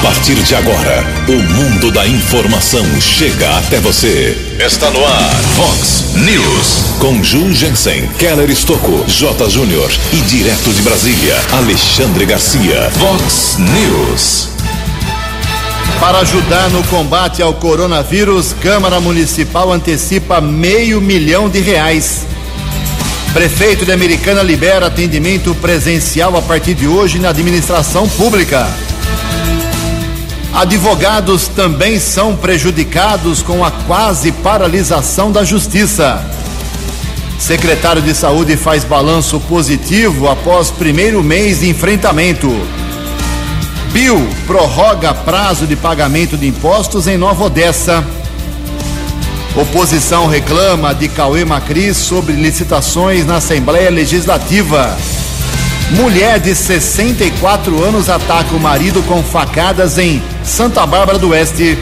A partir de agora, o mundo da informação chega até você. Está no ar, Fox News. Com Ju Jensen, Keller Estocco, J. Júnior e direto de Brasília, Alexandre Garcia. Fox News. Para ajudar no combate ao coronavírus, Câmara Municipal antecipa meio milhão de reais. Prefeito de Americana libera atendimento presencial a partir de hoje na administração pública. Advogados também são prejudicados com a quase paralisação da justiça. Secretário de Saúde faz balanço positivo após primeiro mês de enfrentamento. Bill prorroga prazo de pagamento de impostos em Nova Odessa. Oposição reclama de Cauê Macris sobre licitações na Assembleia Legislativa. Mulher de 64 anos ataca o marido com facadas em Santa Bárbara do Oeste.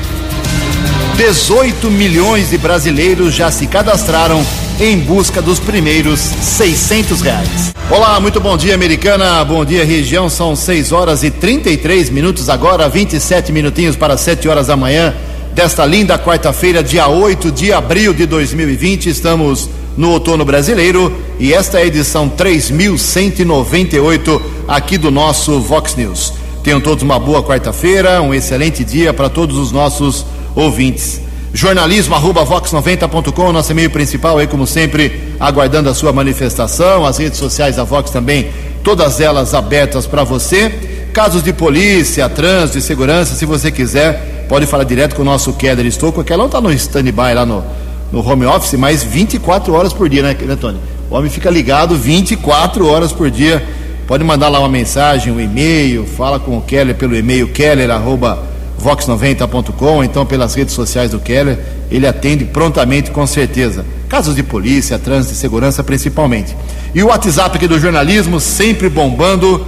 18 milhões de brasileiros já se cadastraram em busca dos primeiros 600 reais. Olá, muito bom dia, americana. Bom dia, região. São 6 horas e 33 minutos agora, 27 minutinhos para 7 horas da manhã desta linda quarta-feira, dia 8 de abril de 2020. Estamos no outono brasileiro e esta é a edição 3198 aqui do nosso Vox News. Tenham todos uma boa quarta-feira, um excelente dia para todos os nossos ouvintes. Jornalismo arroba vox90.com, nosso e-mail principal aí, como sempre, aguardando a sua manifestação. As redes sociais da Vox também, todas elas abertas para você. Casos de polícia, trânsito e segurança, se você quiser, pode falar direto com o nosso Keller Estouco, que ela não está no stand-by lá no, no home office, mas 24 horas por dia, né, né, Tony? O homem fica ligado 24 horas por dia. Pode mandar lá uma mensagem, um e-mail, fala com o Keller pelo e-mail keller@vox90.com, então pelas redes sociais do Keller, ele atende prontamente com certeza. Casos de polícia, trânsito e segurança principalmente. E o WhatsApp aqui do jornalismo sempre bombando.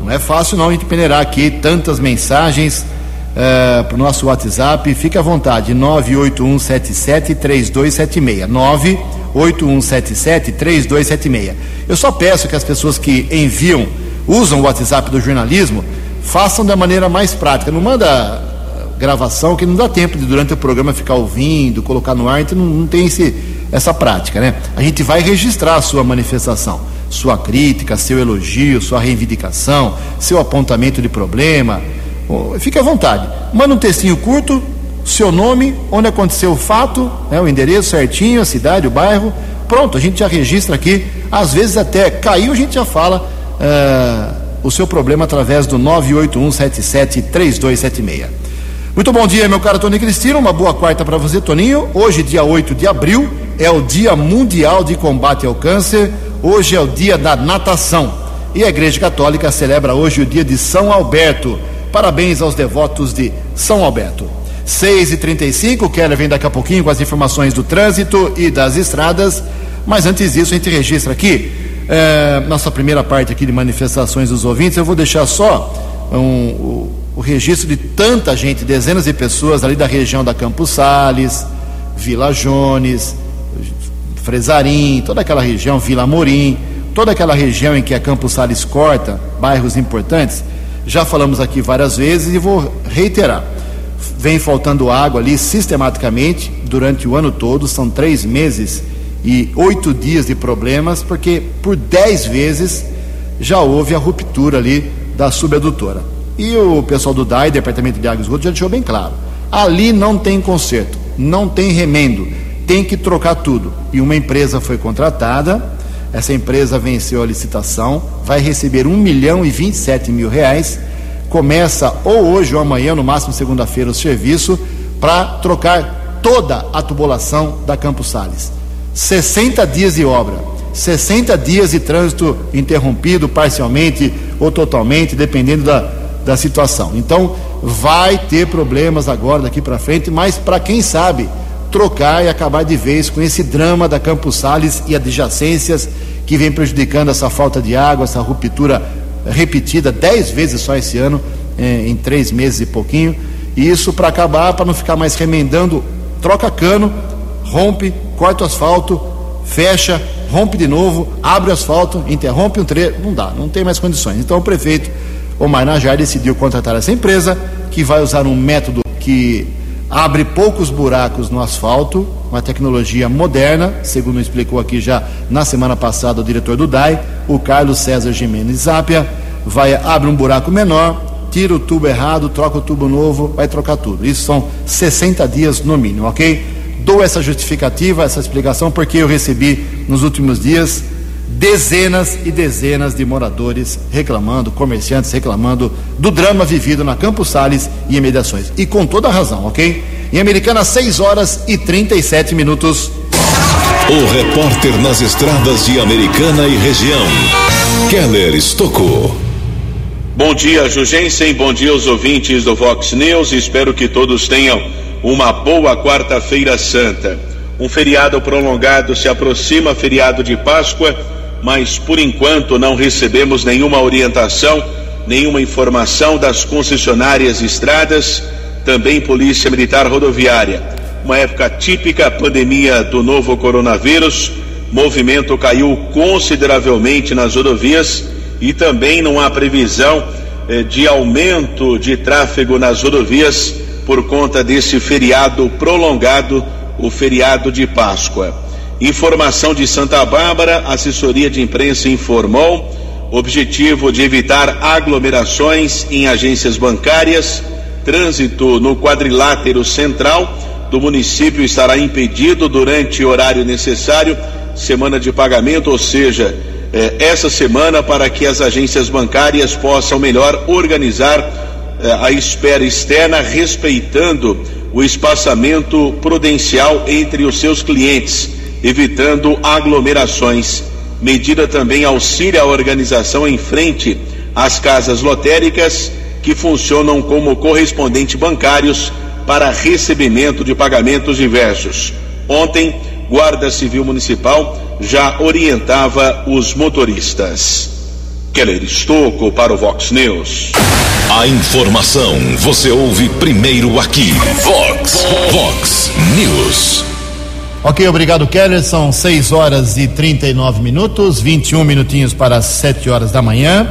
Não é fácil não a gente peneirar aqui tantas mensagens uh, para o nosso WhatsApp. Fique à vontade, 981773276. 981773276. Eu só peço que as pessoas que enviam, usam o WhatsApp do jornalismo, façam da maneira mais prática. Não manda gravação que não dá tempo de durante o programa ficar ouvindo, colocar no ar, então não, não tem esse, essa prática, né? A gente vai registrar a sua manifestação, sua crítica, seu elogio, sua reivindicação, seu apontamento de problema. Fique à vontade. Manda um textinho curto, seu nome, onde aconteceu o fato, né, o endereço certinho, a cidade, o bairro. Pronto, a gente já registra aqui. Às vezes até caiu, a gente já fala uh, o seu problema através do 981773276. Muito bom dia, meu caro Tony Cristino. Uma boa quarta para você, Toninho. Hoje, dia 8 de abril, é o Dia Mundial de Combate ao Câncer. Hoje é o dia da natação. E a Igreja Católica celebra hoje o dia de São Alberto. Parabéns aos devotos de São Alberto. 6 e 35 o Keller vem daqui a pouquinho com as informações do trânsito e das estradas. Mas antes disso, a gente registra aqui é, nossa primeira parte aqui de manifestações dos ouvintes. Eu vou deixar só um, o, o, registro de tanta gente, dezenas de pessoas ali da região da Campos Sales, Vila Jones, Fresarim, toda aquela região, Vila Morim, toda aquela região em que a Campos Sales corta bairros importantes. Já falamos aqui várias vezes e vou reiterar vem faltando água ali sistematicamente durante o ano todo, são três meses e oito dias de problemas, porque por dez vezes já houve a ruptura ali da subadutora. E o pessoal do DAI, Departamento de Água e já deixou bem claro: ali não tem conserto, não tem remendo, tem que trocar tudo. E uma empresa foi contratada, essa empresa venceu a licitação, vai receber um milhão e vinte e sete mil reais começa ou hoje ou amanhã, no máximo segunda-feira, o serviço para trocar toda a tubulação da Campos Sales. 60 dias de obra, 60 dias de trânsito interrompido parcialmente ou totalmente, dependendo da, da situação. Então, vai ter problemas agora daqui para frente, mas para quem sabe trocar e acabar de vez com esse drama da Campos Sales e adjacências que vem prejudicando essa falta de água, essa ruptura repetida dez vezes só esse ano, em, em três meses e pouquinho. E isso para acabar, para não ficar mais remendando, troca cano, rompe, corta o asfalto, fecha, rompe de novo, abre o asfalto, interrompe um trecho, não dá, não tem mais condições. Então o prefeito o Najar decidiu contratar essa empresa, que vai usar um método que abre poucos buracos no asfalto, uma tecnologia moderna, segundo explicou aqui já na semana passada o diretor do DAI, o Carlos César Jimenez Zápia, vai abre um buraco menor, tira o tubo errado, troca o tubo novo, vai trocar tudo. Isso são 60 dias no mínimo, ok? Dou essa justificativa, essa explicação, porque eu recebi nos últimos dias dezenas e dezenas de moradores reclamando, comerciantes reclamando do drama vivido na Campos Sales e imediações. E com toda razão, ok? Em Americana, 6 horas e 37 minutos. O repórter nas estradas de Americana e região, Keller Estocou. Bom dia, Jugensen. Bom dia aos ouvintes do Vox News. Espero que todos tenham uma boa quarta-feira santa. Um feriado prolongado se aproxima, feriado de Páscoa mas por enquanto não recebemos nenhuma orientação, nenhuma informação das concessionárias estradas, também Polícia Militar Rodoviária. Uma época típica, pandemia do novo coronavírus, movimento caiu consideravelmente nas rodovias e também não há previsão eh, de aumento de tráfego nas rodovias por conta desse feriado prolongado, o feriado de Páscoa. Informação de Santa Bárbara, assessoria de imprensa informou. Objetivo de evitar aglomerações em agências bancárias. Trânsito no quadrilátero central do município estará impedido durante o horário necessário. Semana de pagamento, ou seja, eh, essa semana, para que as agências bancárias possam melhor organizar eh, a espera externa, respeitando o espaçamento prudencial entre os seus clientes evitando aglomerações. Medida também auxilia a organização em frente às casas lotéricas que funcionam como correspondentes bancários para recebimento de pagamentos diversos. Ontem, Guarda Civil Municipal já orientava os motoristas. Keller Estocco para o Vox News. A informação você ouve primeiro aqui. Vox, Vox News. Ok, obrigado, Keller. São 6 horas e 39 minutos, 21 minutinhos para as 7 horas da manhã.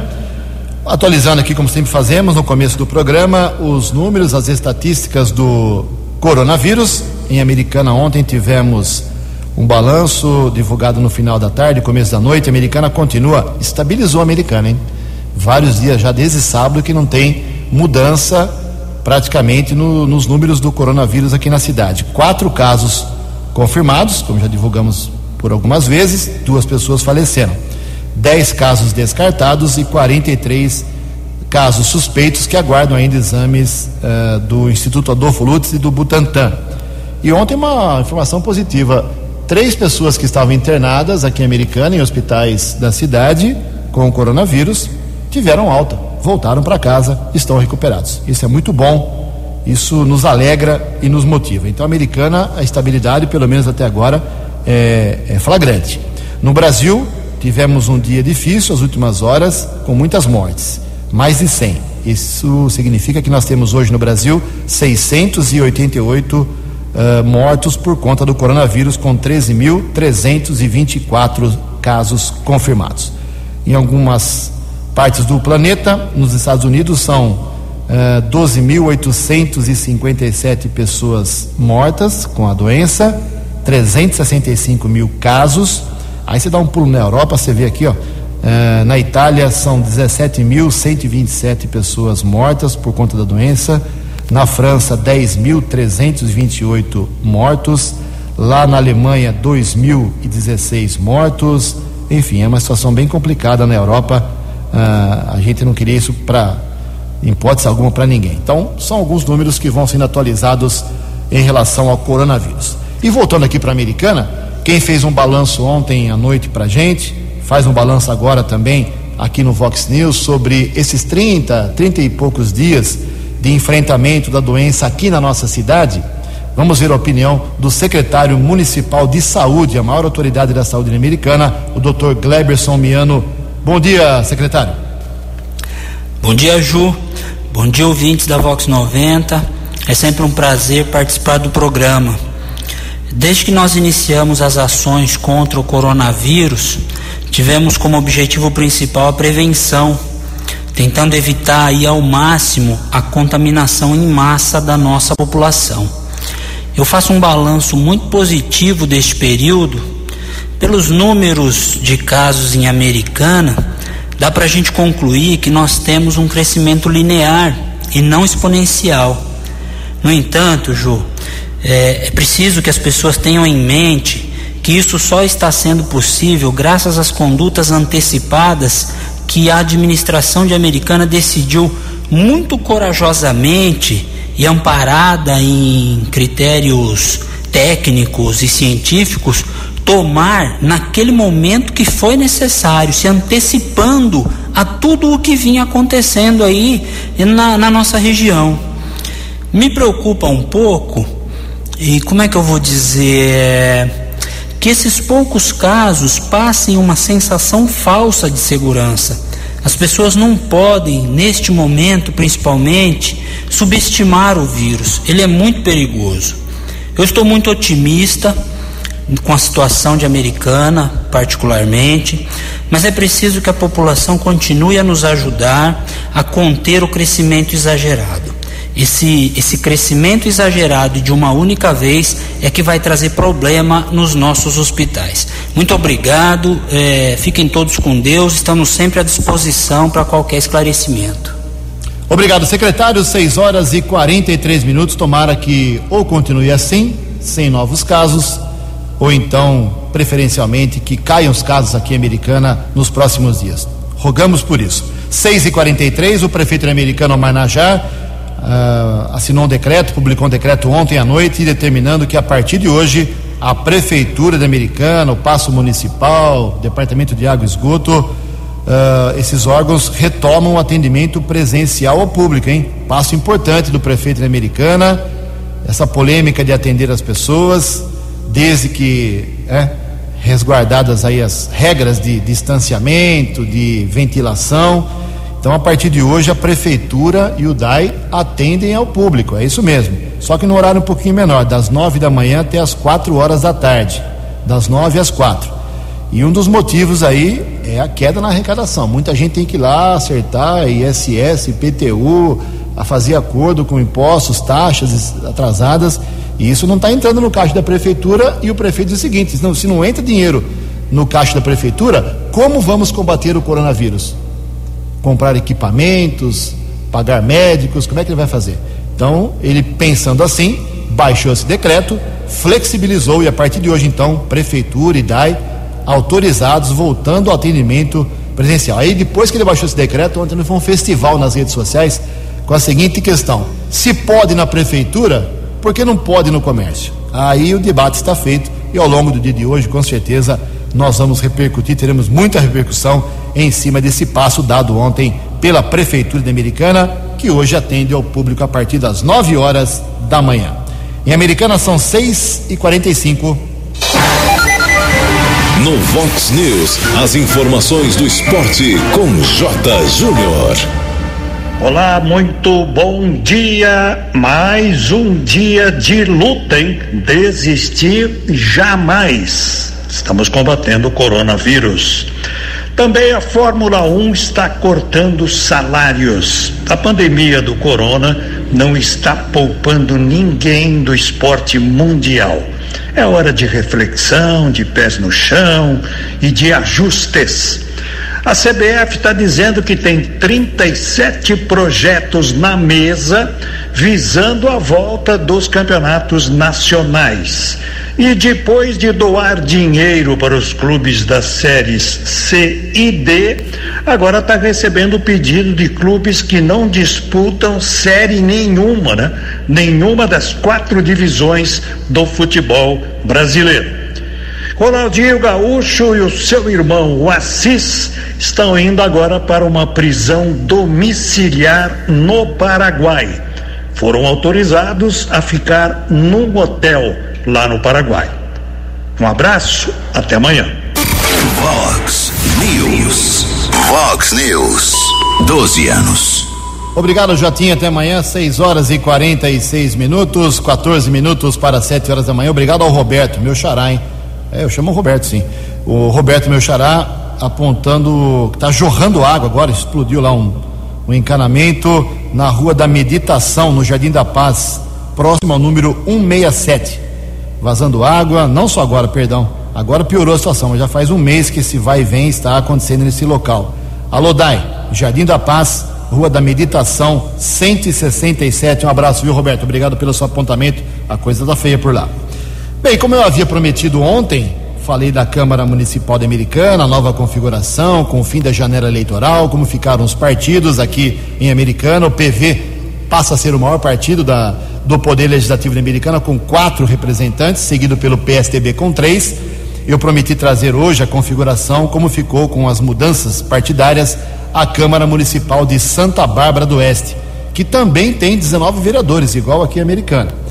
Atualizando aqui, como sempre fazemos, no começo do programa, os números, as estatísticas do coronavírus. Em Americana, ontem tivemos um balanço divulgado no final da tarde, começo da noite. A Americana continua, estabilizou a Americana, hein? Vários dias já desde sábado que não tem mudança praticamente no, nos números do coronavírus aqui na cidade. Quatro casos confirmados, como já divulgamos por algumas vezes, duas pessoas faleceram. 10 casos descartados e 43 casos suspeitos que aguardam ainda exames uh, do Instituto Adolfo Lutz e do Butantan. E ontem uma informação positiva: três pessoas que estavam internadas aqui em Americana, em hospitais da cidade, com o coronavírus, tiveram alta, voltaram para casa, estão recuperados. Isso é muito bom isso nos alegra e nos motiva. Então, americana, a estabilidade, pelo menos até agora, é, é flagrante. No Brasil, tivemos um dia difícil, as últimas horas, com muitas mortes mais de 100. Isso significa que nós temos hoje no Brasil 688 uh, mortos por conta do coronavírus, com 13.324 casos confirmados. Em algumas partes do planeta, nos Estados Unidos, são 12.857 pessoas mortas com a doença, 365 mil casos. Aí você dá um pulo na Europa, você vê aqui, ó. Uh, na Itália são 17.127 pessoas mortas por conta da doença. Na França, 10.328 mortos. Lá na Alemanha, 2.016 mortos. Enfim, é uma situação bem complicada na Europa. Uh, a gente não queria isso para hipótese alguma para ninguém. Então, são alguns números que vão sendo atualizados em relação ao coronavírus. E voltando aqui para a Americana, quem fez um balanço ontem à noite para gente, faz um balanço agora também aqui no Vox News sobre esses 30, 30 e poucos dias de enfrentamento da doença aqui na nossa cidade. Vamos ver a opinião do secretário municipal de saúde, a maior autoridade da saúde americana, o Dr. Gleberson Miano. Bom dia, secretário. Bom dia, Ju. Bom dia, ouvintes da Vox 90. É sempre um prazer participar do programa. Desde que nós iniciamos as ações contra o coronavírus, tivemos como objetivo principal a prevenção, tentando evitar aí ao máximo a contaminação em massa da nossa população. Eu faço um balanço muito positivo deste período. Pelos números de casos em Americana, dá para a gente concluir que nós temos um crescimento linear e não exponencial. No entanto, Ju, é, é preciso que as pessoas tenham em mente que isso só está sendo possível graças às condutas antecipadas que a administração de Americana decidiu muito corajosamente e amparada em critérios técnicos e científicos tomar naquele momento que foi necessário, se antecipando a tudo o que vinha acontecendo aí na, na nossa região. Me preocupa um pouco, e como é que eu vou dizer? Que esses poucos casos passem uma sensação falsa de segurança. As pessoas não podem, neste momento principalmente, subestimar o vírus. Ele é muito perigoso. Eu estou muito otimista com a situação de Americana, particularmente, mas é preciso que a população continue a nos ajudar a conter o crescimento exagerado. Esse, esse crescimento exagerado de uma única vez é que vai trazer problema nos nossos hospitais. Muito obrigado, é, fiquem todos com Deus, estamos sempre à disposição para qualquer esclarecimento. Obrigado, secretário. 6 horas e 43 minutos. Tomara que ou continue assim, sem novos casos, ou então, preferencialmente, que caiam os casos aqui em Americana nos próximos dias. Rogamos por isso. 6 e 43 o prefeito americano Manajá uh, assinou um decreto, publicou um decreto ontem à noite, determinando que a partir de hoje a Prefeitura de Americana, o Passo Municipal, Departamento de Água e Esgoto, uh, esses órgãos retomam o atendimento presencial ao público, hein? Passo importante do prefeito de Americana, essa polêmica de atender as pessoas, desde que é, resguardadas aí as regras de distanciamento, de ventilação então, a partir de hoje, a prefeitura e o DAI atendem ao público, é isso mesmo. Só que no horário um pouquinho menor, das nove da manhã até as quatro horas da tarde, das nove às quatro. E um dos motivos aí é a queda na arrecadação. Muita gente tem que ir lá acertar ISS, IPTU, a fazer acordo com impostos, taxas atrasadas, e isso não está entrando no caixa da prefeitura. E o prefeito diz o seguinte: se não, se não entra dinheiro no caixa da prefeitura, como vamos combater o coronavírus? Comprar equipamentos, pagar médicos, como é que ele vai fazer? Então, ele pensando assim, baixou esse decreto, flexibilizou e a partir de hoje, então, prefeitura e DAI autorizados voltando ao atendimento presencial. Aí, depois que ele baixou esse decreto, ontem foi um festival nas redes sociais com a seguinte questão: se pode na prefeitura, por que não pode no comércio? Aí o debate está feito e ao longo do dia de hoje, com certeza, nós vamos repercutir, teremos muita repercussão em cima desse passo dado ontem pela Prefeitura de Americana, que hoje atende ao público a partir das 9 horas da manhã. Em Americana são 6 e 45 No Vox News, as informações do esporte com J. Júnior. Olá, muito bom dia. Mais um dia de luta, hein? Desistir jamais. Estamos combatendo o coronavírus. Também a Fórmula 1 está cortando salários. A pandemia do corona não está poupando ninguém do esporte mundial. É hora de reflexão, de pés no chão e de ajustes. A CBF está dizendo que tem 37 projetos na mesa visando a volta dos campeonatos nacionais. E depois de doar dinheiro para os clubes das séries C e D, agora está recebendo pedido de clubes que não disputam série nenhuma, né? Nenhuma das quatro divisões do futebol brasileiro. Ronaldinho Gaúcho e o seu irmão, o Assis, estão indo agora para uma prisão domiciliar no Paraguai. Foram autorizados a ficar num hotel lá no Paraguai. Um abraço, até amanhã. Vox News. Vox News. 12 anos. Obrigado, Jotinha. Até amanhã, 6 horas e 46 minutos, 14 minutos para 7 horas da manhã. Obrigado ao Roberto, meu xará, hein? É, eu chamo o Roberto, sim. O Roberto, meu xará, apontando que está jorrando água agora, explodiu lá um, um encanamento na Rua da Meditação, no Jardim da Paz, próximo ao número 167. Vazando água, não só agora, perdão. Agora piorou a situação, mas já faz um mês que esse vai e vem está acontecendo nesse local. Alô, Dai, Jardim da Paz, Rua da Meditação, 167. Um abraço, viu, Roberto? Obrigado pelo seu apontamento. A coisa tá feia por lá. Bem, como eu havia prometido ontem, falei da Câmara Municipal de Americana, nova configuração, com o fim da janela eleitoral, como ficaram os partidos aqui em Americana. O PV passa a ser o maior partido da, do Poder Legislativo de Americana, com quatro representantes, seguido pelo PSTB com três. Eu prometi trazer hoje a configuração, como ficou com as mudanças partidárias, a Câmara Municipal de Santa Bárbara do Oeste, que também tem 19 vereadores, igual aqui em Americana.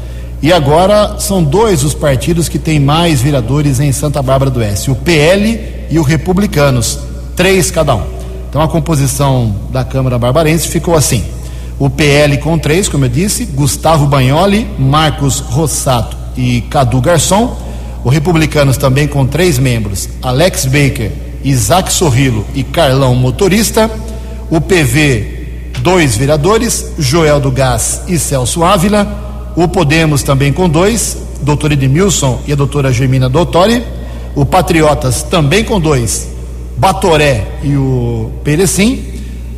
E agora são dois os partidos que têm mais vereadores em Santa Bárbara do Oeste: o PL e o Republicanos, três cada um. Então a composição da Câmara Barbarense ficou assim: o PL com três, como eu disse, Gustavo Bagnoli, Marcos Rossato e Cadu Garçom. O Republicanos também com três membros: Alex Baker, Isaac Sorrilo e Carlão Motorista. O PV, dois vereadores, Joel do Gás e Celso Ávila o Podemos também com dois, doutor Edmilson e a doutora Germina Dottori. O Patriotas também com dois, Batoré e o Perecim.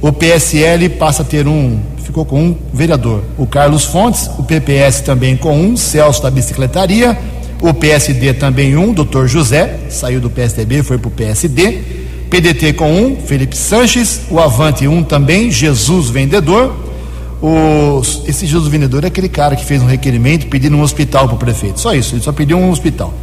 O PSL passa a ter um, ficou com um vereador, o Carlos Fontes. O PPS também com um, Celso da Bicicletaria. O PSD também um, doutor José, saiu do PSDB, foi para o PSD. PDT com um, Felipe Sanches. O Avante um também, Jesus Vendedor. Os, esse Jesus Vendedor é aquele cara que fez um requerimento pedindo um hospital para o prefeito. Só isso, ele só pediu um hospital.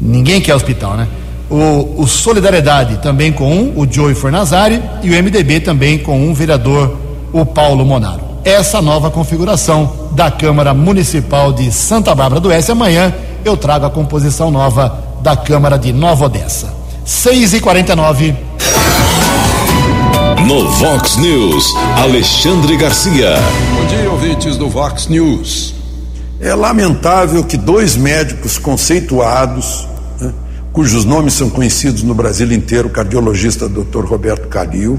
Ninguém quer hospital, né? O, o Solidariedade também com um, o Joey Fornazari, e o MDB também com um vereador, o Paulo Monaro. Essa nova configuração da Câmara Municipal de Santa Bárbara do Oeste. Amanhã eu trago a composição nova da Câmara de Nova Odessa. 6 e 49 no Vox News, Alexandre Garcia. Bom dia, ouvintes do Vox News. É lamentável que dois médicos conceituados, né, cujos nomes são conhecidos no Brasil inteiro, o cardiologista Dr. Roberto Calil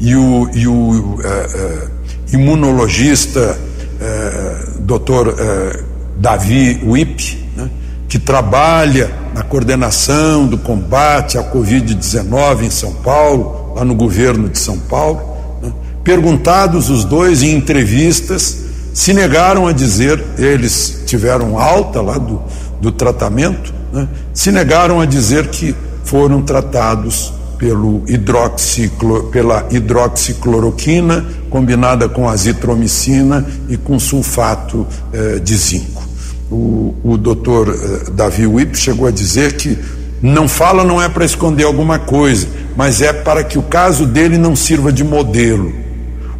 e o, e o uh, uh, imunologista uh, Dr. Davi Wip, né, que trabalha na coordenação do combate à Covid-19 em São Paulo, lá no governo de São Paulo. Né? Perguntados os dois em entrevistas, se negaram a dizer, eles tiveram alta lá do, do tratamento, né? se negaram a dizer que foram tratados pelo hidroxiclo, pela hidroxicloroquina combinada com azitromicina e com sulfato eh, de zinco. O, o doutor eh, Davi Wip chegou a dizer que não fala não é para esconder alguma coisa, mas é para que o caso dele não sirva de modelo.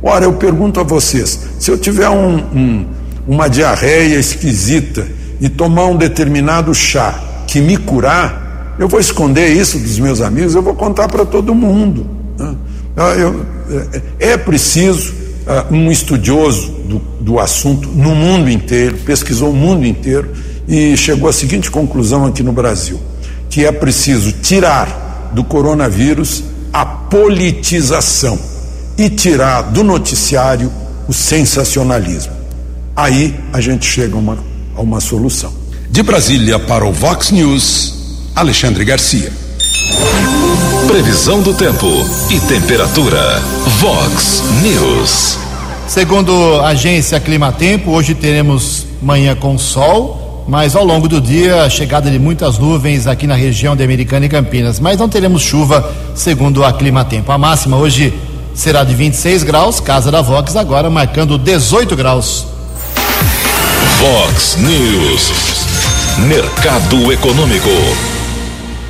Ora, eu pergunto a vocês: se eu tiver um, um, uma diarreia esquisita e tomar um determinado chá que me curar, eu vou esconder isso dos meus amigos, eu vou contar para todo mundo. Né? Ah, eu, é, é preciso uh, um estudioso do, do assunto no mundo inteiro, pesquisou o mundo inteiro e chegou à seguinte conclusão aqui no Brasil: que é preciso tirar do coronavírus a politização e tirar do noticiário o sensacionalismo. Aí a gente chega a uma, a uma solução. De Brasília para o Vox News, Alexandre Garcia. Previsão do tempo e temperatura. Vox News. Segundo a agência Climatempo, hoje teremos manhã com sol mas ao longo do dia, a chegada de muitas nuvens aqui na região de Americana e Campinas. Mas não teremos chuva, segundo a Climatempo. A máxima hoje será de 26 graus, casa da Vox agora marcando 18 graus. Vox News, mercado econômico.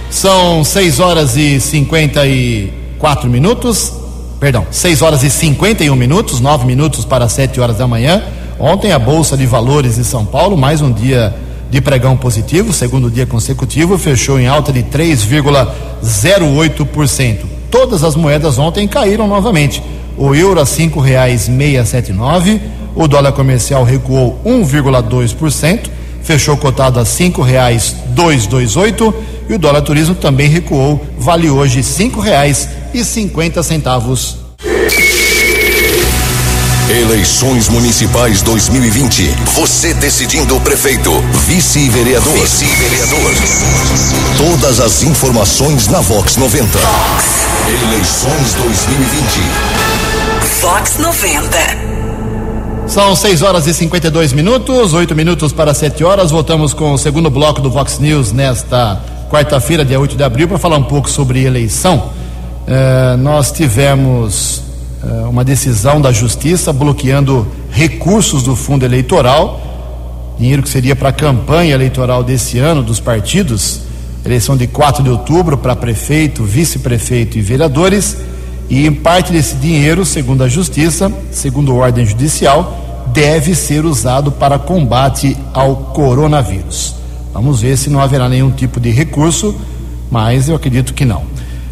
São 6 horas e 54 minutos, perdão, 6 horas e 51 minutos, 9 minutos para 7 horas da manhã. Ontem a Bolsa de Valores de São Paulo, mais um dia de pregão positivo, segundo dia consecutivo, fechou em alta de 3,08%. Todas as moedas ontem caíram novamente. O euro a cinco reais meia sete nove, o dólar comercial recuou 1,2%, fechou cotado a cinco reais dois dois oito e o dólar turismo também recuou, vale hoje cinco reais e cinquenta centavos. Eleições Municipais 2020. Você decidindo o prefeito, vice-vereador. Vice-vereador. Todas as informações na Vox 90. Vox. Eleições 2020. Vox 90. São 6 horas e 52 minutos, 8 minutos para 7 horas. Voltamos com o segundo bloco do Vox News nesta quarta-feira, dia 8 de abril, para falar um pouco sobre eleição. Eh, nós tivemos uma decisão da Justiça bloqueando recursos do fundo eleitoral, dinheiro que seria para a campanha eleitoral desse ano dos partidos, eleição de 4 de outubro para prefeito, vice-prefeito e vereadores, e em parte desse dinheiro, segundo a Justiça, segundo ordem judicial, deve ser usado para combate ao coronavírus. Vamos ver se não haverá nenhum tipo de recurso, mas eu acredito que não.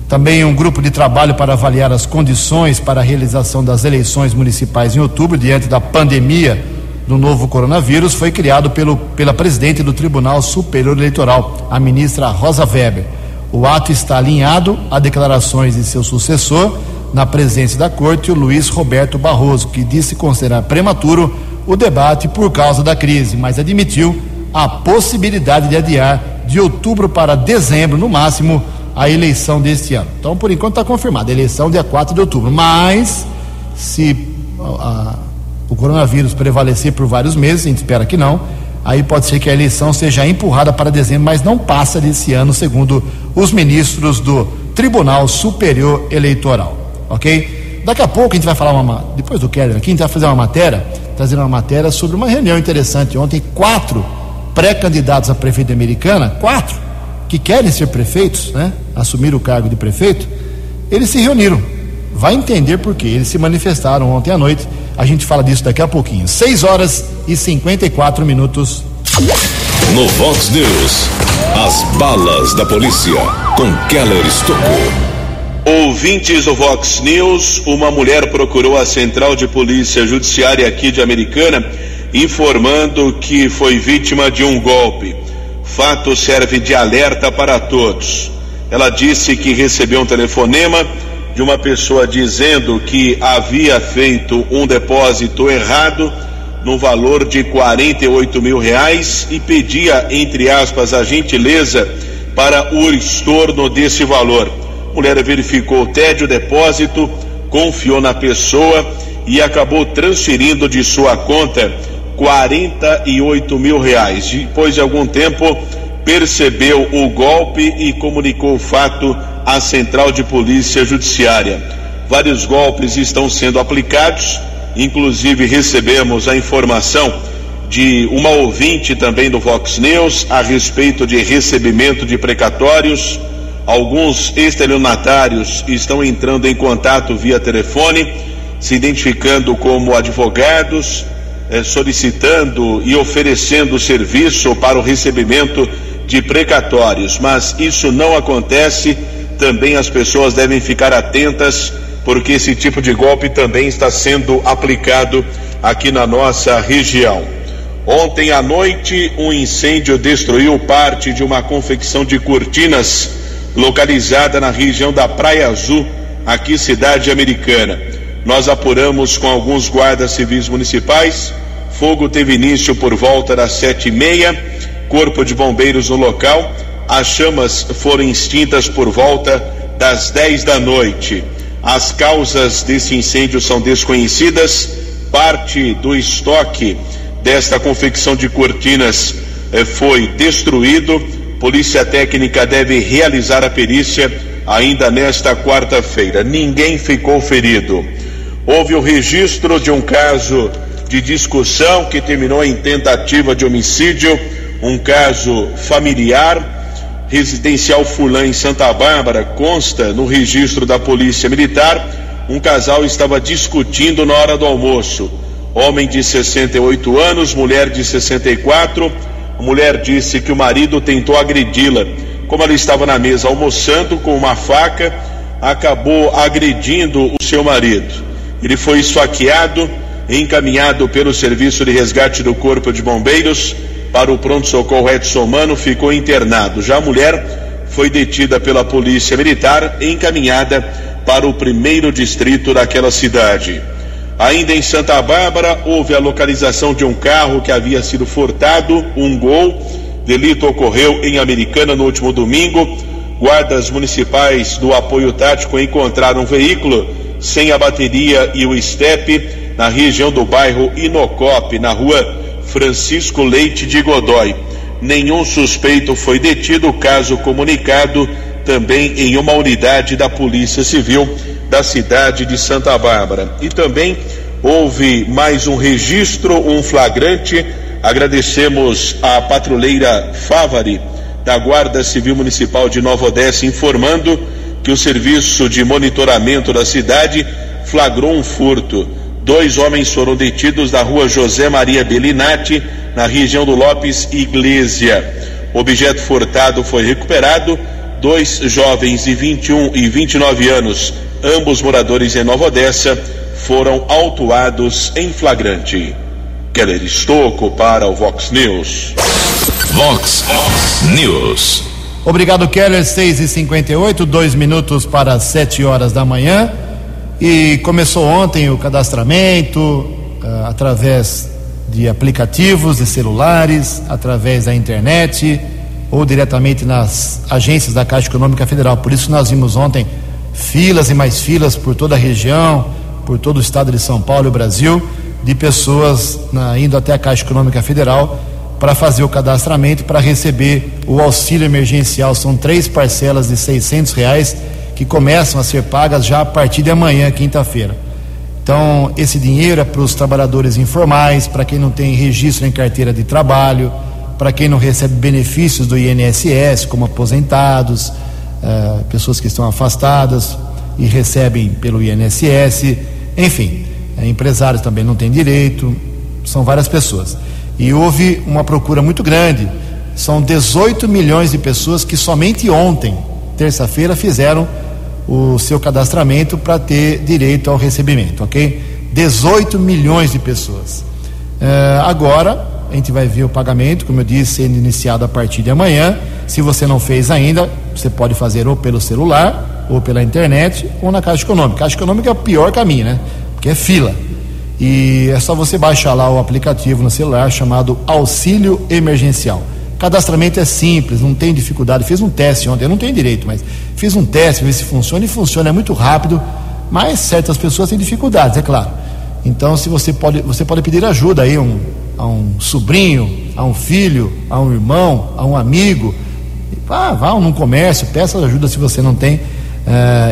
Também um grupo de trabalho para avaliar as condições para a realização das eleições municipais em outubro, diante da pandemia do novo coronavírus, foi criado pelo, pela presidente do Tribunal Superior Eleitoral, a ministra Rosa Weber. O ato está alinhado a declarações de seu sucessor na presidência da corte, o Luiz Roberto Barroso, que disse considerar prematuro o debate por causa da crise, mas admitiu a possibilidade de adiar de outubro para dezembro, no máximo, a eleição deste ano. Então, por enquanto, está confirmada a eleição dia 4 de outubro. Mas, se a, o coronavírus prevalecer por vários meses, a gente espera que não, aí pode ser que a eleição seja empurrada para dezembro, mas não passa desse ano, segundo os ministros do Tribunal Superior Eleitoral. Ok? Daqui a pouco a gente vai falar uma. Depois do Keller aqui, a gente vai fazer uma matéria, trazendo uma matéria sobre uma reunião interessante. Ontem, quatro pré-candidatos a prefeito americana, quatro, que querem ser prefeitos, né, assumir o cargo de prefeito, eles se reuniram. Vai entender por quê. Eles se manifestaram ontem à noite. A gente fala disso daqui a pouquinho. 6 horas e 54 minutos. No Vox News, as balas da polícia com Keller Estocou. Ouvintes do Vox News, uma mulher procurou a Central de Polícia Judiciária aqui de Americana, informando que foi vítima de um golpe fato serve de alerta para todos. Ela disse que recebeu um telefonema de uma pessoa dizendo que havia feito um depósito errado no valor de 48 mil reais e pedia, entre aspas, a gentileza para o estorno desse valor. A mulher verificou o tédio depósito, confiou na pessoa e acabou transferindo de sua conta 48 mil reais. Depois de algum tempo, percebeu o golpe e comunicou o fato à Central de Polícia Judiciária. Vários golpes estão sendo aplicados, inclusive recebemos a informação de uma ouvinte também do Vox News a respeito de recebimento de precatórios. Alguns estelionatários estão entrando em contato via telefone, se identificando como advogados, solicitando e oferecendo serviço para o recebimento de precatórios, mas isso não acontece. Também as pessoas devem ficar atentas, porque esse tipo de golpe também está sendo aplicado aqui na nossa região. Ontem à noite, um incêndio destruiu parte de uma confecção de cortinas localizada na região da Praia Azul, aqui cidade americana. Nós apuramos com alguns guardas civis municipais. Fogo teve início por volta das sete e meia. Corpo de bombeiros no local. As chamas foram extintas por volta das dez da noite. As causas desse incêndio são desconhecidas. Parte do estoque desta confecção de cortinas eh, foi destruído. Polícia Técnica deve realizar a perícia ainda nesta quarta-feira. Ninguém ficou ferido. Houve o registro de um caso de discussão que terminou em tentativa de homicídio, um caso familiar, residencial Fulã em Santa Bárbara, consta no registro da Polícia Militar. Um casal estava discutindo na hora do almoço. Homem de 68 anos, mulher de 64. A mulher disse que o marido tentou agredi-la. Como ela estava na mesa almoçando com uma faca, acabou agredindo o seu marido. Ele foi esfaqueado, encaminhado pelo Serviço de Resgate do Corpo de Bombeiros para o pronto-socorro Edson Mano, ficou internado. Já a mulher foi detida pela Polícia Militar, encaminhada para o primeiro distrito daquela cidade. Ainda em Santa Bárbara, houve a localização de um carro que havia sido furtado, um gol. Delito ocorreu em Americana no último domingo. Guardas municipais do apoio tático encontraram um veículo sem a bateria e o estepe na região do bairro Inocop, na rua Francisco Leite de Godói. Nenhum suspeito foi detido, caso comunicado também em uma unidade da Polícia Civil da cidade de Santa Bárbara. E também houve mais um registro, um flagrante. Agradecemos a patrulheira Favari da Guarda Civil Municipal de Nova Odessa informando que o serviço de monitoramento da cidade flagrou um furto. Dois homens foram detidos na rua José Maria Bellinati, na região do Lopes Iglesia. O objeto furtado foi recuperado. Dois jovens de 21 e 29 anos, ambos moradores em Nova Odessa, foram autuados em flagrante. Keller Estocco para o Vox News. Vox News. Obrigado, Keller. 6 e 58 dois minutos para 7 horas da manhã. E começou ontem o cadastramento uh, através de aplicativos de celulares, através da internet ou diretamente nas agências da Caixa Econômica Federal. Por isso nós vimos ontem filas e mais filas por toda a região, por todo o estado de São Paulo e Brasil, de pessoas na, indo até a Caixa Econômica Federal para fazer o cadastramento para receber o auxílio emergencial. São três parcelas de seiscentos reais que começam a ser pagas já a partir de amanhã, quinta-feira. Então, esse dinheiro é para os trabalhadores informais, para quem não tem registro em carteira de trabalho, para quem não recebe benefícios do INSS, como aposentados, uh, pessoas que estão afastadas e recebem pelo INSS, enfim, uh, empresários também não têm direito, são várias pessoas. E houve uma procura muito grande. São 18 milhões de pessoas que somente ontem, terça-feira, fizeram o seu cadastramento para ter direito ao recebimento, ok? 18 milhões de pessoas. Uh, agora, a gente vai ver o pagamento, como eu disse, sendo iniciado a partir de amanhã. Se você não fez ainda, você pode fazer ou pelo celular, ou pela internet, ou na Caixa Econômica. Caixa Econômica é o pior caminho, né? Porque é fila. E é só você baixar lá o aplicativo no celular chamado Auxílio Emergencial. Cadastramento é simples, não tem dificuldade. Fiz um teste ontem, eu não tenho direito, mas fiz um teste, ver se funciona e funciona, é muito rápido, mas certas pessoas têm dificuldades, é claro. Então, se você pode, você pode pedir ajuda aí um, a um sobrinho, a um filho, a um irmão, a um amigo. Ah, vá num comércio, peça ajuda se você não tem uh,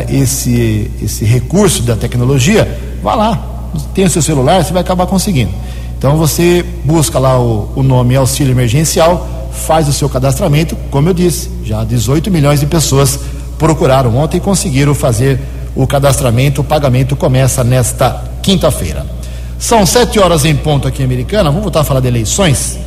esse, esse recurso da tecnologia, vá lá, tem o seu celular, você vai acabar conseguindo. Então você busca lá o, o nome auxílio emergencial, faz o seu cadastramento, como eu disse, já 18 milhões de pessoas procuraram ontem e conseguiram fazer o cadastramento, o pagamento começa nesta quinta-feira. São sete horas em ponto aqui em Americana, vamos voltar a falar de eleições.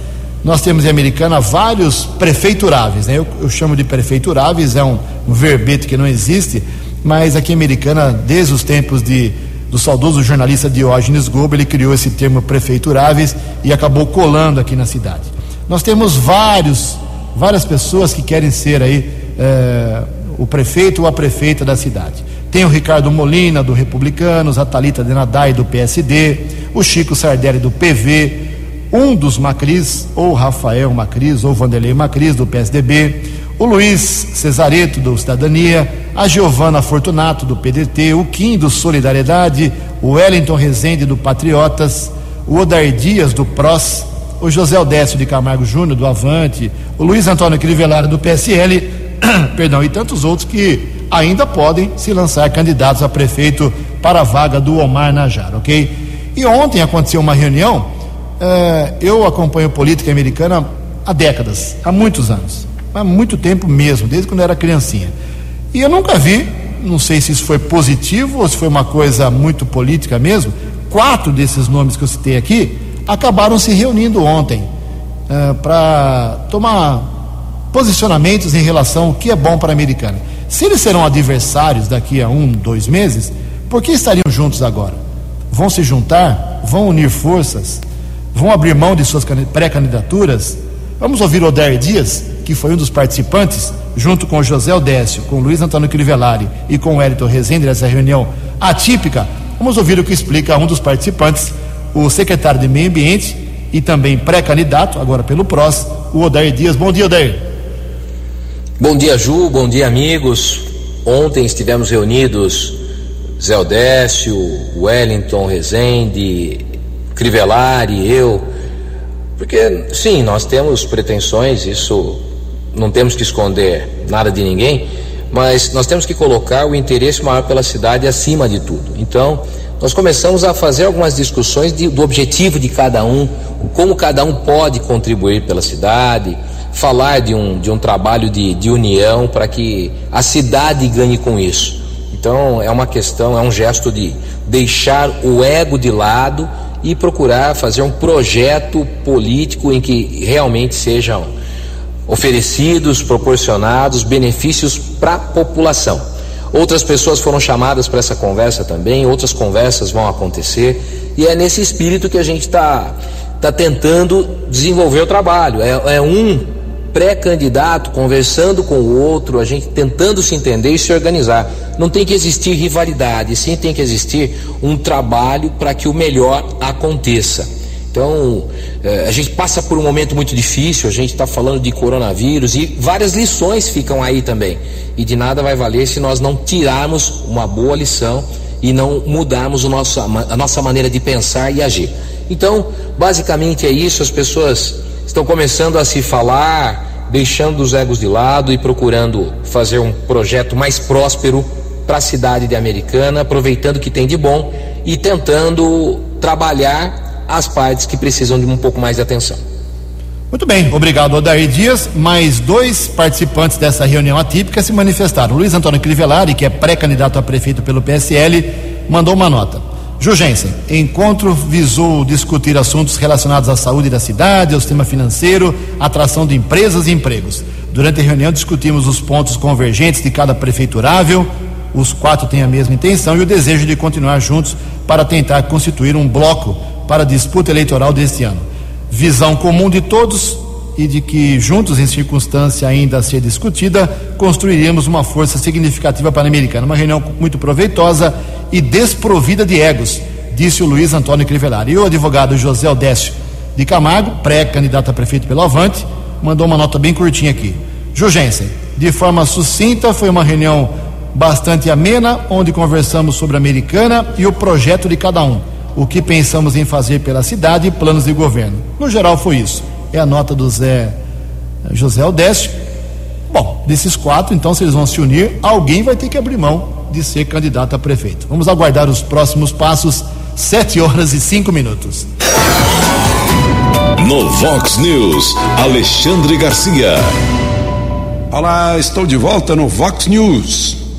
Nós temos em Americana vários prefeituráveis, né? eu, eu chamo de prefeituráveis, é um, um verbete que não existe, mas aqui em Americana, desde os tempos de do saudoso jornalista Diógenes Gobo, ele criou esse termo prefeituráveis e acabou colando aqui na cidade. Nós temos vários, várias pessoas que querem ser aí é, o prefeito ou a prefeita da cidade. Tem o Ricardo Molina, do Republicanos, a Thalita Denadai, do PSD, o Chico Sardelli, do PV, um dos Macris, ou Rafael Macris, ou Vanderlei Macris, do PSDB, o Luiz Cesareto, do Cidadania, a Giovana Fortunato, do PDT, o Kim, do Solidariedade, o Wellington Rezende, do Patriotas, o Odair Dias, do PROS, o José Odécio de Camargo Júnior, do Avante, o Luiz Antônio Crivellari, do PSL, perdão, e tantos outros que ainda podem se lançar candidatos a prefeito para a vaga do Omar Najar, ok? E ontem aconteceu uma reunião, eh, eu acompanho política americana há décadas, há muitos anos, há muito tempo mesmo, desde quando eu era criancinha. E eu nunca vi, não sei se isso foi positivo ou se foi uma coisa muito política mesmo, quatro desses nomes que eu citei aqui acabaram se reunindo ontem uh, para tomar posicionamentos em relação ao que é bom para a americana. Se eles serão adversários daqui a um, dois meses, por que estariam juntos agora? Vão se juntar? Vão unir forças? Vão abrir mão de suas pré-candidaturas? Vamos ouvir Odair Dias, que foi um dos participantes, junto com José Odécio, com Luiz Antônio Crivellari e com o Hélito Rezende, nessa reunião atípica, Vamos ouvir o que explica um dos participantes, o secretário de Meio Ambiente e também pré-candidato, agora pelo PROS, o Odair Dias. Bom dia, Odair. Bom dia, Ju, bom dia, amigos. Ontem estivemos reunidos Zé Odécio, Wellington Rezende, Crivellari, eu, porque sim, nós temos pretensões, isso não temos que esconder nada de ninguém, mas nós temos que colocar o interesse maior pela cidade acima de tudo. Então, nós começamos a fazer algumas discussões de, do objetivo de cada um, como cada um pode contribuir pela cidade, falar de um, de um trabalho de, de união para que a cidade ganhe com isso. Então, é uma questão, é um gesto de deixar o ego de lado e procurar fazer um projeto político em que realmente sejam oferecidos, proporcionados benefícios para a população. Outras pessoas foram chamadas para essa conversa também, outras conversas vão acontecer, e é nesse espírito que a gente está tá tentando desenvolver o trabalho. É, é um pré-candidato conversando com o outro, a gente tentando se entender e se organizar. Não tem que existir rivalidade, sim tem que existir um trabalho para que o melhor aconteça. Então, eh, a gente passa por um momento muito difícil, a gente está falando de coronavírus e várias lições ficam aí também. E de nada vai valer se nós não tirarmos uma boa lição e não mudarmos nosso, a nossa maneira de pensar e agir. Então, basicamente é isso, as pessoas estão começando a se falar, deixando os egos de lado e procurando fazer um projeto mais próspero para a cidade de Americana, aproveitando o que tem de bom e tentando trabalhar as partes que precisam de um pouco mais de atenção. Muito bem, obrigado, Odair Dias. Mais dois participantes dessa reunião atípica se manifestaram. Luiz Antônio Crivellari, que é pré-candidato a prefeito pelo PSL, mandou uma nota. Jugensen, encontro visou discutir assuntos relacionados à saúde da cidade, ao sistema financeiro, atração de empresas e empregos. Durante a reunião discutimos os pontos convergentes de cada prefeiturável. Os quatro têm a mesma intenção e o desejo de continuar juntos para tentar constituir um bloco para a disputa eleitoral deste ano. Visão comum de todos e de que, juntos em circunstância ainda a ser discutida, construiríamos uma força significativa pan-americana. Uma reunião muito proveitosa e desprovida de egos, disse o Luiz Antônio Crivellari. E o advogado José Odécio de Camargo, pré-candidato a prefeito pelo Avante, mandou uma nota bem curtinha aqui. Jugensen, de forma sucinta, foi uma reunião bastante amena, onde conversamos sobre a americana e o projeto de cada um o que pensamos em fazer pela cidade e planos de governo. No geral, foi isso. É a nota do Zé José Odécio. Bom, desses quatro, então, se eles vão se unir, alguém vai ter que abrir mão de ser candidato a prefeito. Vamos aguardar os próximos passos, sete horas e cinco minutos. No Vox News, Alexandre Garcia. Olá, estou de volta no Vox News.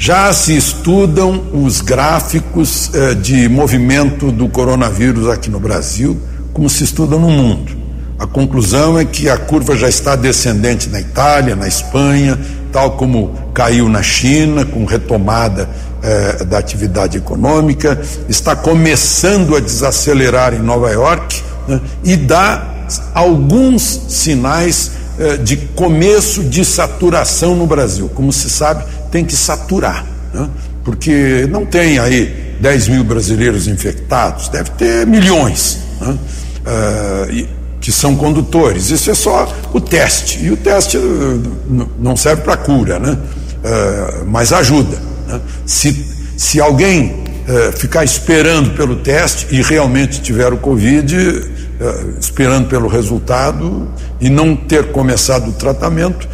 Já se estudam os gráficos eh, de movimento do coronavírus aqui no Brasil, como se estuda no mundo. A conclusão é que a curva já está descendente na Itália, na Espanha, tal como caiu na China, com retomada eh, da atividade econômica, está começando a desacelerar em Nova York né, e dá alguns sinais eh, de começo de saturação no Brasil. Como se sabe, tem que saturar, né? porque não tem aí 10 mil brasileiros infectados, deve ter milhões né? uh, que são condutores. Isso é só o teste, e o teste uh, não serve para cura, né? Uh, mas ajuda. Né? Se, se alguém ficar esperando pelo teste e realmente tiver o Covid, esperando pelo resultado e não ter começado o tratamento,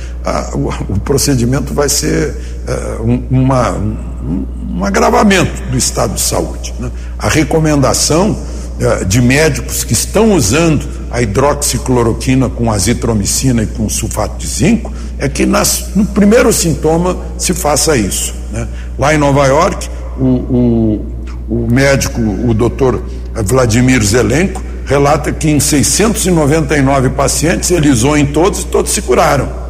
o, procedimento vai ser uh, uma, um, um, agravamento do estado de saúde. Né? A recomendação uh, de médicos que estão usando a hidroxicloroquina com azitromicina e com sulfato de zinco é que nas, no primeiro sintoma se faça isso. Né? Lá em Nova York, o, o, o médico, o doutor Vladimir Zelenko, relata que em 699 pacientes ele usou em todos e todos se curaram.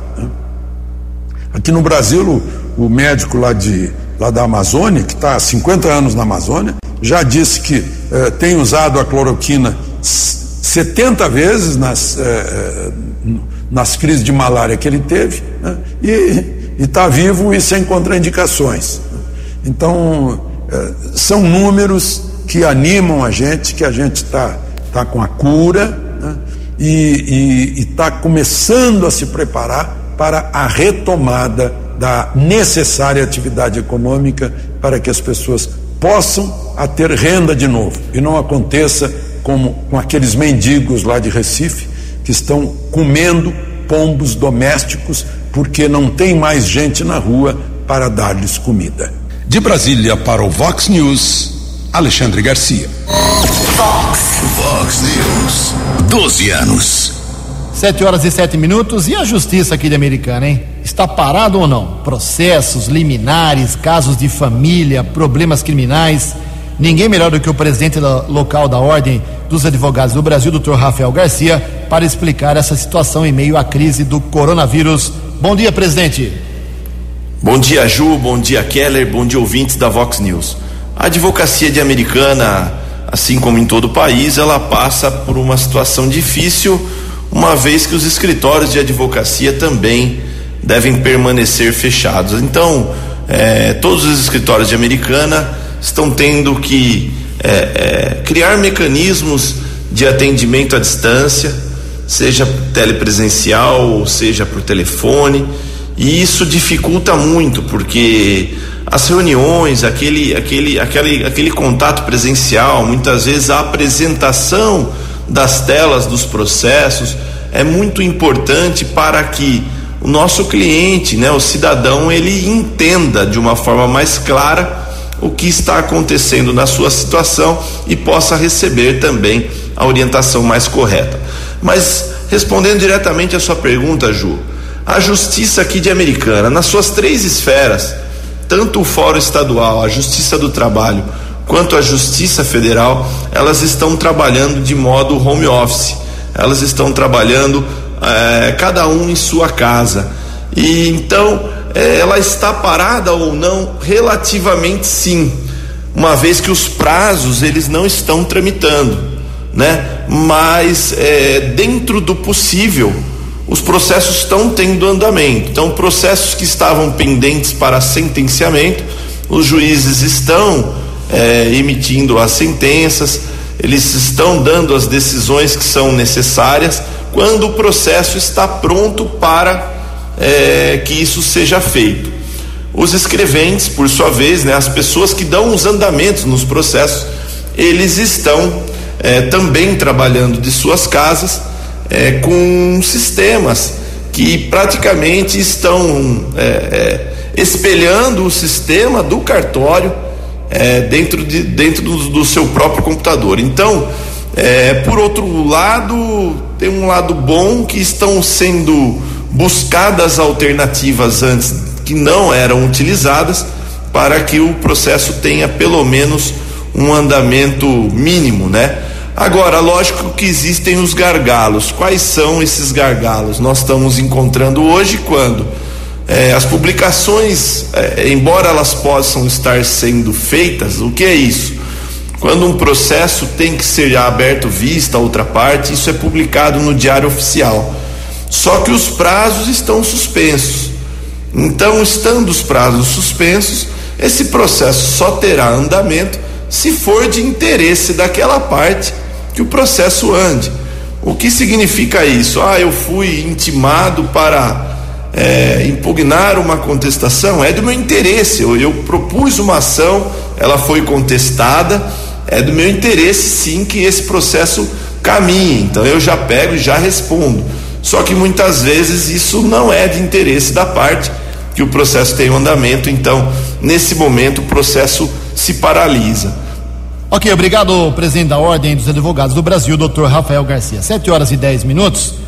Aqui no Brasil, o médico lá, de, lá da Amazônia, que está há 50 anos na Amazônia, já disse que eh, tem usado a cloroquina 70 vezes nas, eh, eh, nas crises de malária que ele teve, né? e está vivo e sem contraindicações. Então, eh, são números que animam a gente, que a gente está tá com a cura né? e está começando a se preparar para a retomada da necessária atividade econômica para que as pessoas possam a ter renda de novo e não aconteça como com aqueles mendigos lá de Recife que estão comendo pombos domésticos porque não tem mais gente na rua para dar-lhes comida. De Brasília para o Vox News, Alexandre Garcia. Vox. Vox News. 12 anos. Sete horas e sete minutos. E a justiça aqui de Americana, hein? Está parado ou não? Processos, liminares, casos de família, problemas criminais. Ninguém melhor do que o presidente local da Ordem dos Advogados do Brasil, doutor Rafael Garcia, para explicar essa situação em meio à crise do coronavírus. Bom dia, presidente. Bom dia, Ju. Bom dia, Keller. Bom dia, ouvintes da Vox News. A advocacia de Americana, assim como em todo o país, ela passa por uma situação difícil, uma vez que os escritórios de advocacia também devem permanecer fechados. Então, eh, todos os escritórios de Americana estão tendo que é, é, criar mecanismos de atendimento à distância, seja telepresencial, seja por telefone, e isso dificulta muito, porque as reuniões, aquele, aquele, aquele, aquele contato presencial, muitas vezes a apresentação das telas dos processos é muito importante para que o nosso cliente, né, o cidadão, ele entenda de uma forma mais clara o que está acontecendo na sua situação e possa receber também a orientação mais correta. Mas respondendo diretamente à sua pergunta, Ju, a justiça aqui de Americana, nas suas três esferas, tanto o Fórum Estadual, a Justiça do Trabalho, quanto a Justiça Federal, elas estão trabalhando de modo home office. Elas estão trabalhando eh, cada um em sua casa. E então é, ela está parada ou não? Relativamente sim, uma vez que os prazos eles não estão tramitando, né? Mas é, dentro do possível, os processos estão tendo andamento. Então, processos que estavam pendentes para sentenciamento, os juízes estão é, emitindo as sentenças, eles estão dando as decisões que são necessárias quando o processo está pronto para é, que isso seja feito. Os escreventes, por sua vez, né, as pessoas que dão os andamentos nos processos, eles estão é, também trabalhando de suas casas é, com sistemas que praticamente estão é, é, espelhando o sistema do cartório é, dentro, de, dentro do, do, seu próprio computador. Então, por outro lado, tem um lado bom que estão sendo buscadas alternativas antes que não eram utilizadas para que o processo tenha pelo menos um andamento mínimo, né? Agora, lógico que existem os gargalos. Quais são esses gargalos? Nós estamos encontrando hoje quando é, as publicações, é, embora elas possam estar sendo feitas, o que é isso? Quando um processo tem que ser aberto vista a outra parte, isso é publicado no Diário Oficial. Só que os prazos estão suspensos. Então, estando os prazos suspensos, esse processo só terá andamento se for de interesse daquela parte que o processo ande. O que significa isso? Ah, eu fui intimado para é, impugnar uma contestação, é do meu interesse. Eu, eu propus uma ação, ela foi contestada, é do meu interesse sim que esse processo caminhe. Então eu já pego e já respondo. Só que muitas vezes isso não é de interesse da parte que o processo tem um andamento, então nesse momento o processo se paralisa. Ok, obrigado, presidente da Ordem dos Advogados do Brasil, doutor Rafael Garcia. Sete horas e dez minutos.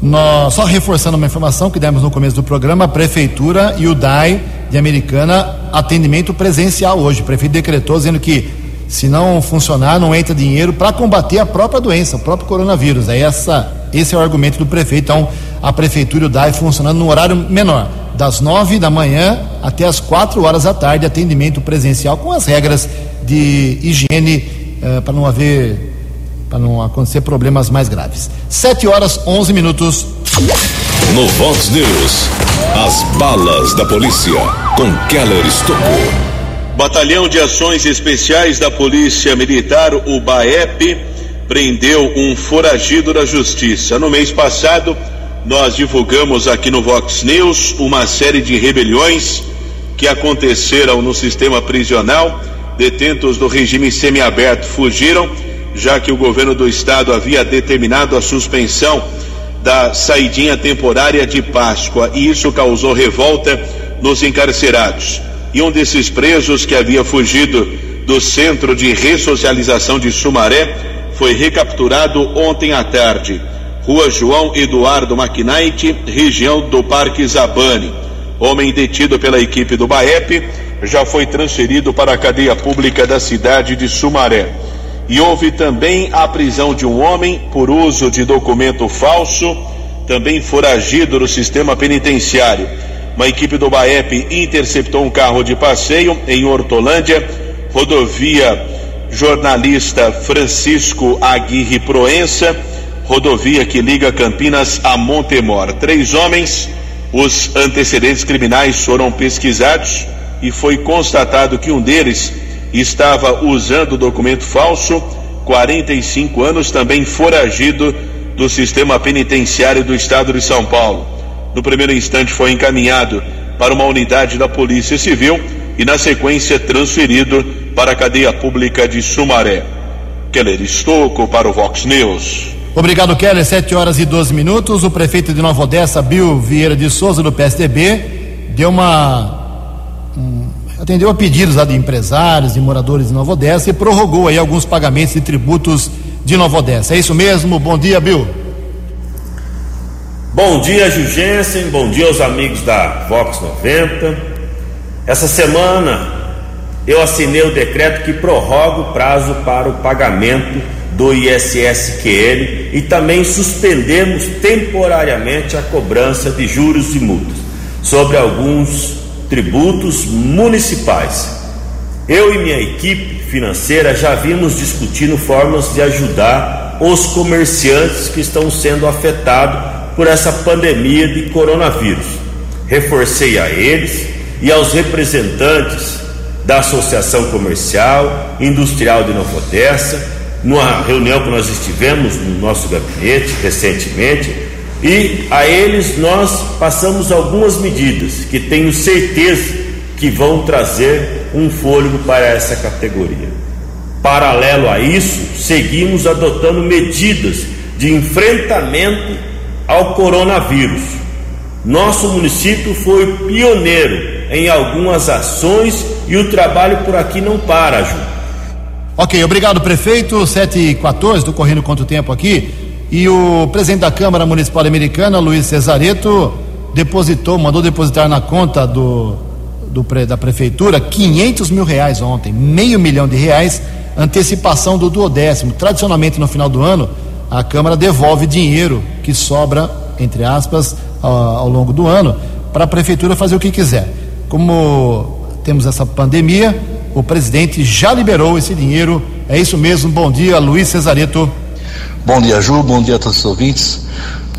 Nós, só reforçando uma informação que demos no começo do programa, a Prefeitura e o DAI de Americana, atendimento presencial hoje. O prefeito decretou dizendo que se não funcionar, não entra dinheiro para combater a própria doença, o próprio coronavírus. É essa esse é o argumento do prefeito. Então, a prefeitura e o DAI funcionando no horário menor, das nove da manhã até as quatro horas da tarde, atendimento presencial com as regras de higiene eh, para não haver, para não acontecer problemas mais graves. Sete horas onze minutos. No Vox News, as balas da polícia com Keller Estocou. Batalhão de Ações Especiais da Polícia Militar, o BAEP, prendeu um foragido da Justiça. No mês passado, nós divulgamos aqui no Vox News uma série de rebeliões que aconteceram no sistema prisional. Detentos do regime semiaberto fugiram, já que o governo do estado havia determinado a suspensão da saidinha temporária de Páscoa e isso causou revolta nos encarcerados. E um desses presos que havia fugido do centro de ressocialização de Sumaré foi recapturado ontem à tarde. Rua João Eduardo Maquinaite, região do Parque Zabane. Homem detido pela equipe do BAEP já foi transferido para a cadeia pública da cidade de Sumaré. E houve também a prisão de um homem por uso de documento falso, também foragido no sistema penitenciário. Uma equipe do BAEP interceptou um carro de passeio em Hortolândia, rodovia jornalista Francisco Aguirre Proença, rodovia que liga Campinas a Montemor. Três homens, os antecedentes criminais foram pesquisados e foi constatado que um deles estava usando documento falso, 45 anos, também foragido do sistema penitenciário do estado de São Paulo. No primeiro instante foi encaminhado para uma unidade da Polícia Civil e na sequência transferido para a cadeia pública de Sumaré. Keller Estocco para o Vox News. Obrigado, Keller. 7 horas e 12 minutos. O prefeito de Nova Odessa, Bill Vieira de Souza, do PSDB, deu uma. Atendeu a pedidos lá de empresários e moradores de Nova Odessa e prorrogou aí alguns pagamentos de tributos de Nova Odessa. É isso mesmo? Bom dia, Bill. Bom dia, Jugensen. Bom dia aos amigos da Vox 90. Essa semana eu assinei o decreto que prorroga o prazo para o pagamento do ISSQL e também suspendemos temporariamente a cobrança de juros e multas sobre alguns tributos municipais. Eu e minha equipe financeira já vimos discutindo formas de ajudar os comerciantes que estão sendo afetados por essa pandemia de coronavírus. Reforcei a eles e aos representantes da Associação Comercial Industrial de Nova Odessa, numa reunião que nós estivemos no nosso gabinete recentemente, e a eles nós passamos algumas medidas que tenho certeza que vão trazer um fôlego para essa categoria. Paralelo a isso, seguimos adotando medidas de enfrentamento ao coronavírus. Nosso município foi pioneiro em algumas ações e o trabalho por aqui não para, Ju. Ok, obrigado, prefeito. 7 e 14, estou correndo quanto tempo aqui. E o presidente da Câmara Municipal Americana, Luiz Cesareto, depositou, mandou depositar na conta do, do, da prefeitura 500 mil reais ontem, meio milhão de reais, antecipação do duodécimo. Tradicionalmente, no final do ano, a Câmara devolve dinheiro que sobra, entre aspas, ao, ao longo do ano, para a prefeitura fazer o que quiser. Como temos essa pandemia, o presidente já liberou esse dinheiro. É isso mesmo. Bom dia, Luiz Cesareto. Bom dia, Ju. Bom dia a todos os ouvintes.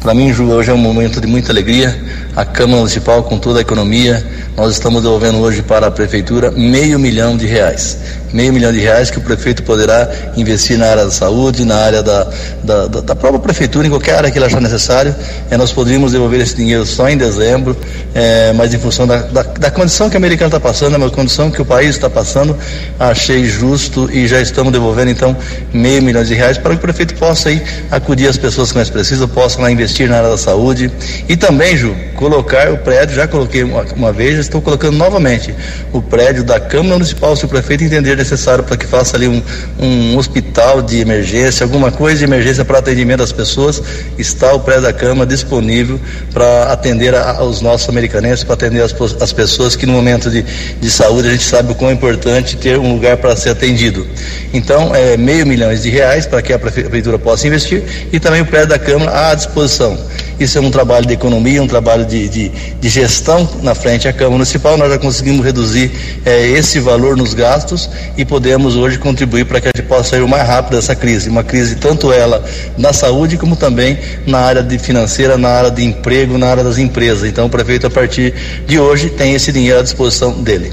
Para mim, Ju, hoje é um momento de muita alegria. A Câmara Municipal, com toda a economia, nós estamos devolvendo hoje para a Prefeitura meio milhão de reais meio milhão de reais que o prefeito poderá investir na área da saúde, na área da, da, da própria prefeitura, em qualquer área que ele achar necessário. É, nós poderíamos devolver esse dinheiro só em dezembro, é, mas em função da, da, da condição que a americana está passando, a condição que o país está passando, achei justo e já estamos devolvendo então meio milhão de reais para que o prefeito possa aí acudir as pessoas que mais precisam, possam lá investir na área da saúde e também, Ju, colocar o prédio, já coloquei uma, uma vez, já estou colocando novamente o prédio da Câmara Municipal, se o prefeito entender necessário para que faça ali um, um hospital de emergência, alguma coisa de emergência para atendimento das pessoas, está o prédio da Câmara disponível para atender aos nossos americanenses, para atender as, as pessoas que no momento de, de saúde a gente sabe o quão é importante ter um lugar para ser atendido. Então, é meio milhão de reais para que a prefeitura possa investir e também o prédio da Câmara à disposição. Isso é um trabalho de economia, um trabalho de, de, de gestão na frente à Câmara Municipal. Nós já conseguimos reduzir é, esse valor nos gastos e podemos hoje contribuir para que a gente possa sair o mais rápido dessa crise. Uma crise tanto ela na saúde como também na área de financeira, na área de emprego, na área das empresas. Então o prefeito a partir de hoje tem esse dinheiro à disposição dele.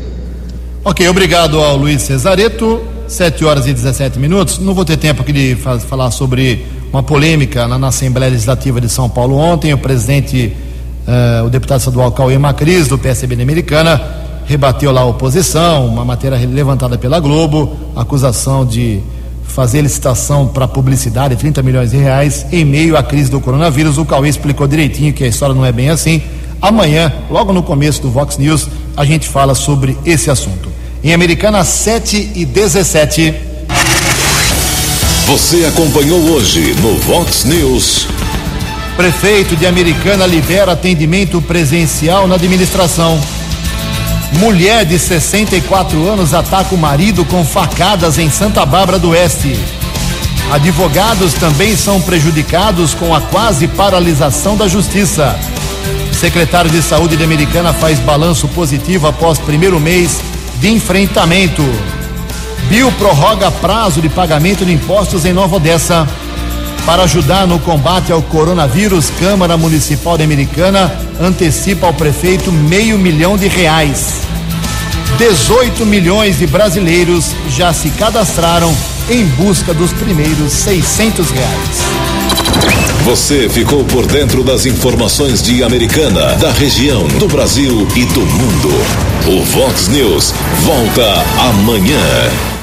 Ok, obrigado ao Luiz Cesareto. 7 horas e 17 minutos. Não vou ter tempo aqui de falar sobre uma polêmica na, na, Assembleia Legislativa de São Paulo ontem. O presidente, uh, o deputado estadual Cauê Macris, do PSB de Americana, rebateu lá a oposição, uma matéria levantada pela Globo, acusação de fazer licitação para publicidade, 30 milhões de reais, em meio à crise do coronavírus. O Cauê explicou direitinho que a história não é bem assim. Amanhã, logo no começo do Vox News, a gente fala sobre esse assunto. Em Americana 7 e 17. Você acompanhou hoje no Vox News. Prefeito de Americana libera atendimento presencial na administração. Mulher de 64 anos ataca o marido com facadas em Santa Bárbara do Oeste. Advogados também são prejudicados com a quase paralisação da justiça. Secretário de Saúde de Americana faz balanço positivo após primeiro mês de enfrentamento. Bio prorroga prazo de pagamento de impostos em Nova Odessa. Para ajudar no combate ao coronavírus, Câmara Municipal de Americana antecipa ao prefeito meio milhão de reais. 18 milhões de brasileiros já se cadastraram em busca dos primeiros 600 reais. Você ficou por dentro das informações de Americana, da região, do Brasil e do mundo. O Vox News volta amanhã.